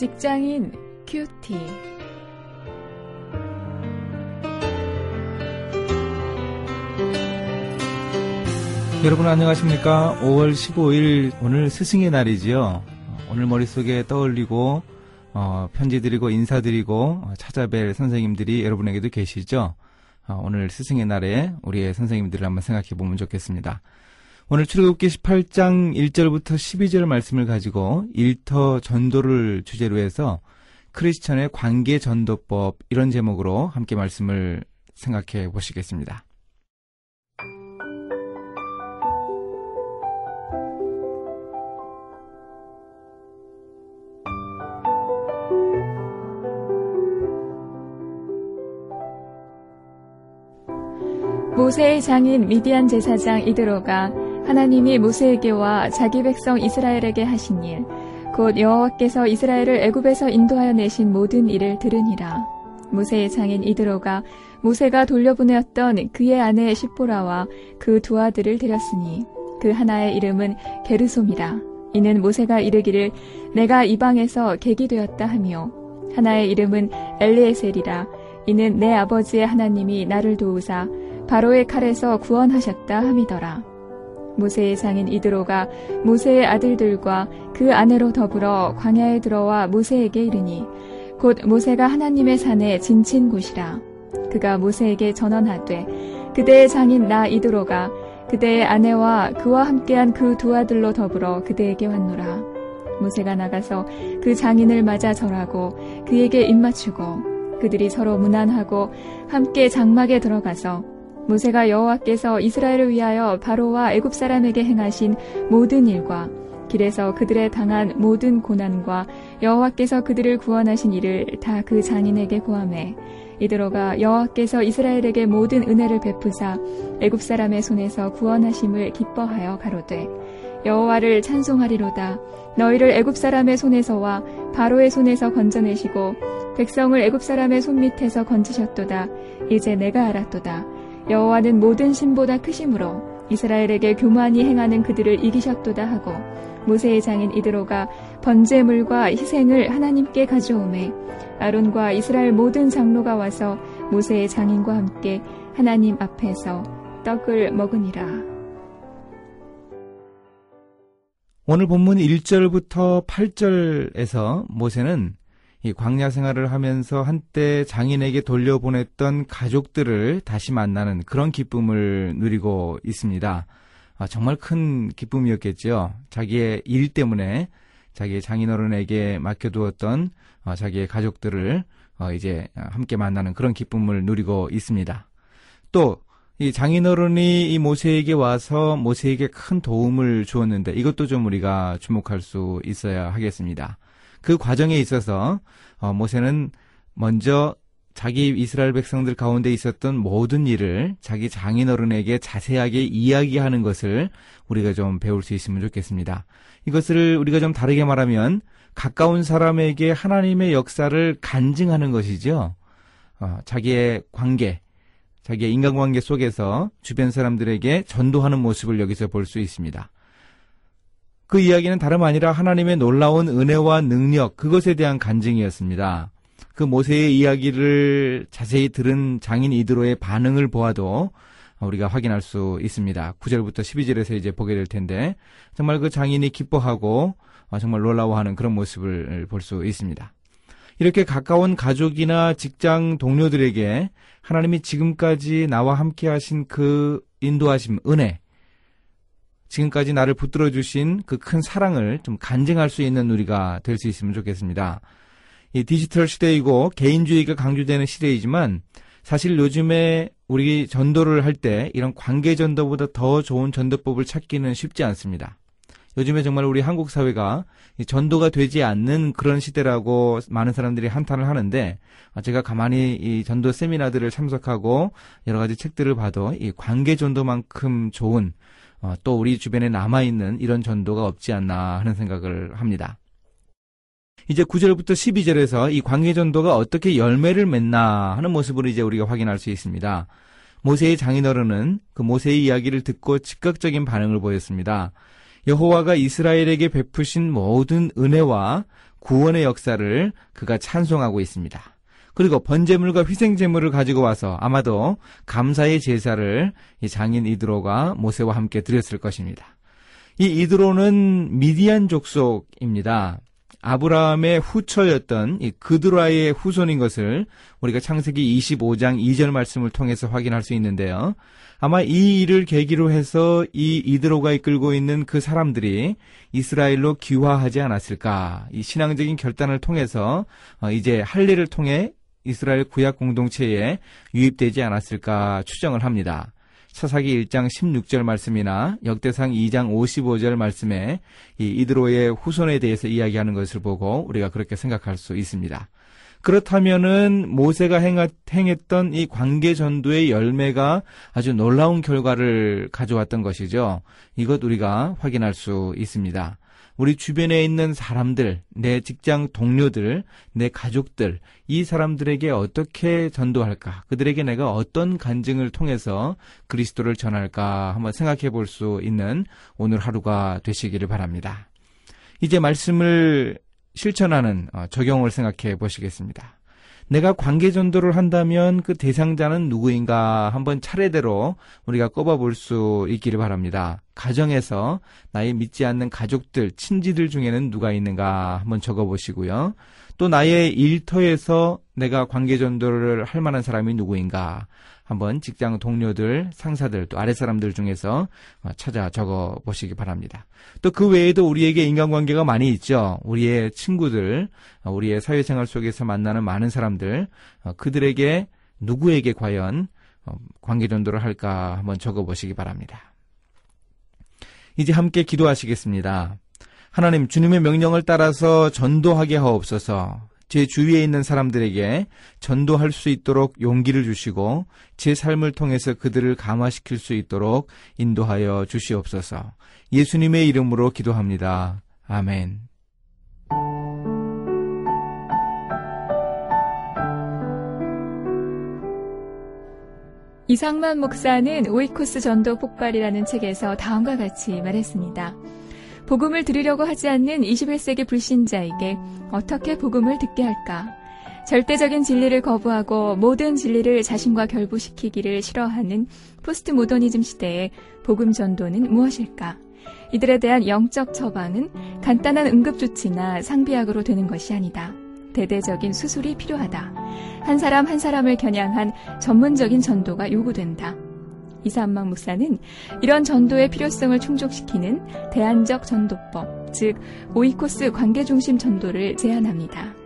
직장인 큐티. 여러분 안녕하십니까? 5월 15일 오늘 스승의 날이지요. 오늘 머릿속에 떠올리고 어, 편지 드리고 인사드리고 어, 찾아뵐 선생님들이 여러분에게도 계시죠. 어, 오늘 스승의 날에 우리의 선생님들을 한번 생각해 보면 좋겠습니다. 오늘 출애굽기 18장 1절부터 12절 말씀을 가지고 일터 전도를 주제로 해서 크리스천의 관계 전도법 이런 제목으로 함께 말씀을 생각해 보시겠습니다. 모세의 장인 미디안 제사장 이드로가 하나님이 모세에게와 자기 백성 이스라엘에게 하신 일, 곧 여호와께서 이스라엘을 애굽에서 인도하여 내신 모든 일을 들으니라. 모세의 장인 이드로가 모세가 돌려보내었던 그의 아내 시보라와 그 두 아들을 데렸으니 그 하나의 이름은 게르솜이라. 이는 모세가 이르기를 내가 이방에서 객이 되었다 하며 하나의 이름은 엘리에셀이라. 이는 내 아버지의 하나님이 나를 도우사 바로의 칼에서 구원하셨다 함이더라. 모세의 장인 이드로가 모세의 아들들과 그 아내로 더불어 광야에 들어와 모세에게 이르니 곧 모세가 하나님의 산에 진친 곳이라. 그가 모세에게 전언하되 그대의 장인 나 이드로가 그대의 아내와 그와 함께한 그 두 아들로 더불어 그대에게 왔노라. 모세가 나가서 그 장인을 맞아 절하고 그에게 입맞추고 그들이 서로 무난하고 함께 장막에 들어가서 모세가 여호와께서 이스라엘을 위하여 바로와 애굽 사람에게 행하신 모든 일과 길에서 그들의 당한 모든 고난과 여호와께서 그들을 구원하신 일을 다 그 장인에게 고함해 이들어가 여호와께서 이스라엘에게 모든 은혜를 베푸사 애굽 사람의 손에서 구원하심을 기뻐하여 가로되 여호와를 찬송하리로다. 너희를 애굽 사람의 손에서와 바로의 손에서 건져내시고 백성을 애굽 사람의 손 밑에서 건지셨도다. 이제 내가 알았도다 여호와는 모든 신보다 크심으로 이스라엘에게 교만이 행하는 그들을 이기셨도다 하고 모세의 장인 이드로가 번제물과 희생을 하나님께 가져오매 아론과 이스라엘 모든 장로가 와서 모세의 장인과 함께 하나님 앞에서 떡을 먹으니라. 오늘 본문 1절부터 8절에서 모세는 이 광야 생활을 하면서 한때 장인에게 돌려보냈던 가족들을 다시 만나는 그런 기쁨을 누리고 있습니다. 아, 정말 큰 기쁨이었겠죠. 자기의 일 때문에 자기의 장인어른에게 맡겨두었던 어, 자기의 가족들을 어, 이제 함께 만나는 그런 기쁨을 누리고 있습니다. 또 이 장인어른이 이 모세에게 와서 모세에게 큰 도움을 주었는데 이것도 좀 우리가 주목할 수 있어야 하겠습니다. 그 과정에 있어서 어, 모세는 먼저 자기 이스라엘 백성들 가운데 있었던 모든 일을 자기 장인어른에게 자세하게 이야기하는 것을 우리가 좀 배울 수 있으면 좋겠습니다. 이것을 우리가 좀 다르게 말하면 가까운 사람에게 하나님의 역사를 간증하는 것이죠. 어, 자기의 관계, 자기의 인간관계 속에서 주변 사람들에게 전도하는 모습을 여기서 볼 수 있습니다. 그 이야기는 다름 아니라 하나님의 놀라운 은혜와 능력, 그것에 대한 간증이었습니다. 그 모세의 이야기를 자세히 들은 장인 이드로의 반응을 보아도 우리가 확인할 수 있습니다. 9절부터 12절에서 이제 보게 될 텐데, 정말 그 장인이 기뻐하고 정말 놀라워하는 그런 모습을 볼 수 있습니다. 이렇게 가까운 가족이나 직장 동료들에게 하나님이 지금까지 나와 함께 하신 그 인도하심, 은혜, 지금까지 나를 붙들어 주신 그 큰 사랑을 좀 간증할 수 있는 우리가 될 수 있으면 좋겠습니다. 이 디지털 시대이고 개인주의가 강조되는 시대이지만 사실 요즘에 우리 전도를 할 때 이런 관계 전도보다 더 좋은 전도법을 찾기는 쉽지 않습니다. 요즘에 정말 우리 한국 사회가 전도가 되지 않는 그런 시대라고 많은 사람들이 한탄을 하는데 제가 가만히 이 전도 세미나들을 참석하고 여러 가지 책들을 봐도 이 관계 전도만큼 좋은 어, 또 우리 주변에 남아있는 이런 전도가 없지 않나 하는 생각을 합니다. 이제 9절부터 12절에서 이 광해 전도가 어떻게 열매를 맺나 하는 모습을 이제 우리가 확인할 수 있습니다. 모세의 장인어른은 그 모세의 이야기를 듣고 즉각적인 반응을 보였습니다. 여호와가 이스라엘에게 베푸신 모든 은혜와 구원의 역사를 그가 찬송하고 있습니다. 그리고 번제물과 희생제물을 가지고 와서 아마도 감사의 제사를 이 장인 이드로가 모세와 함께 드렸을 것입니다. 이 이드로는 미디안 족속입니다. 아브라함의 후처였던 이 그드라의 후손인 것을 우리가 창세기 25장 2절 말씀을 통해서 확인할 수 있는데요. 아마 이 일을 계기로 해서 이 이드로가 이끌고 있는 그 사람들이 이스라엘로 귀화하지 않았을까. 이 신앙적인 결단을 통해서 어, 이제 할례를 통해 이스라엘 구약 공동체에 유입되지 않았을까 추정을 합니다. 사사기 1장 16절 말씀이나 역대상 2장 55절 말씀에 이 이드로의 후손에 대해서 이야기하는 것을 보고 우리가 그렇게 생각할 수 있습니다. 그렇다면은 모세가 행했던 이 관계 전도의 열매가 아주 놀라운 결과를 가져왔던 것이죠. 이것 우리가 확인할 수 있습니다. 우리 주변에 있는 사람들, 내 직장 동료들, 내 가족들, 이 사람들에게 어떻게 전도할까? 그들에게 내가 어떤 간증을 통해서 그리스도를 전할까? 한번 생각해 볼 수 있는 오늘 하루가 되시기를 바랍니다. 이제 말씀을 실천하는 어, 적용을 생각해 보시겠습니다. 내가 관계 전도를 한다면 그 대상자는 누구인가 한번 차례대로 우리가 꼽아볼 수 있기를 바랍니다. 가정에서 나의 믿지 않는 가족들, 친지들 중에는 누가 있는가 한번 적어 보시고요. 또 나의 일터에서 내가 관계 전도를 할 만한 사람이 누구인가 한번 직장 동료들, 상사들, 또 아랫사람들 중에서 어, 찾아 적어 보시기 바랍니다. 또 그 외에도 우리에게 인간관계가 많이 있죠. 우리의 친구들, 어, 우리의 사회생활 속에서 만나는 많은 사람들, 어, 그들에게 누구에게 과연 관계 전도를 할까 한번 적어 보시기 바랍니다. 이제 함께 기도하시겠습니다. 하나님 주님의 명령을 따라서 전도하게 하옵소서. 제 주위에 있는 사람들에게 전도할 수 있도록 용기를 주시고 제 삶을 통해서 그들을 감화시킬 수 있도록 인도하여 주시옵소서. 예수님의 이름으로 기도합니다. 아멘. 이상만 목사는 오이코스 전도 폭발이라는 책에서 다음과 같이 말했습니다. 복음을 들으려고 하지 않는 21세기 불신자에게 어떻게 복음을 듣게 할까? 절대적인 진리를 거부하고 모든 진리를 자신과 결부시키기를 싫어하는 포스트 모더니즘 시대의 복음 전도는 무엇일까? 이들에 대한 영적 처방은 간단한 응급조치나 상비약으로 되는 것이 아니다. 대대적인 수술이 필요하다. 한 사람 한 사람을 겨냥한 전문적인 전도가 요구된다. 이사암막 목사는 이런 전도의 필요성을 충족시키는 대안적 전도법, 즉 오이코스 관계중심 전도를 제안합니다.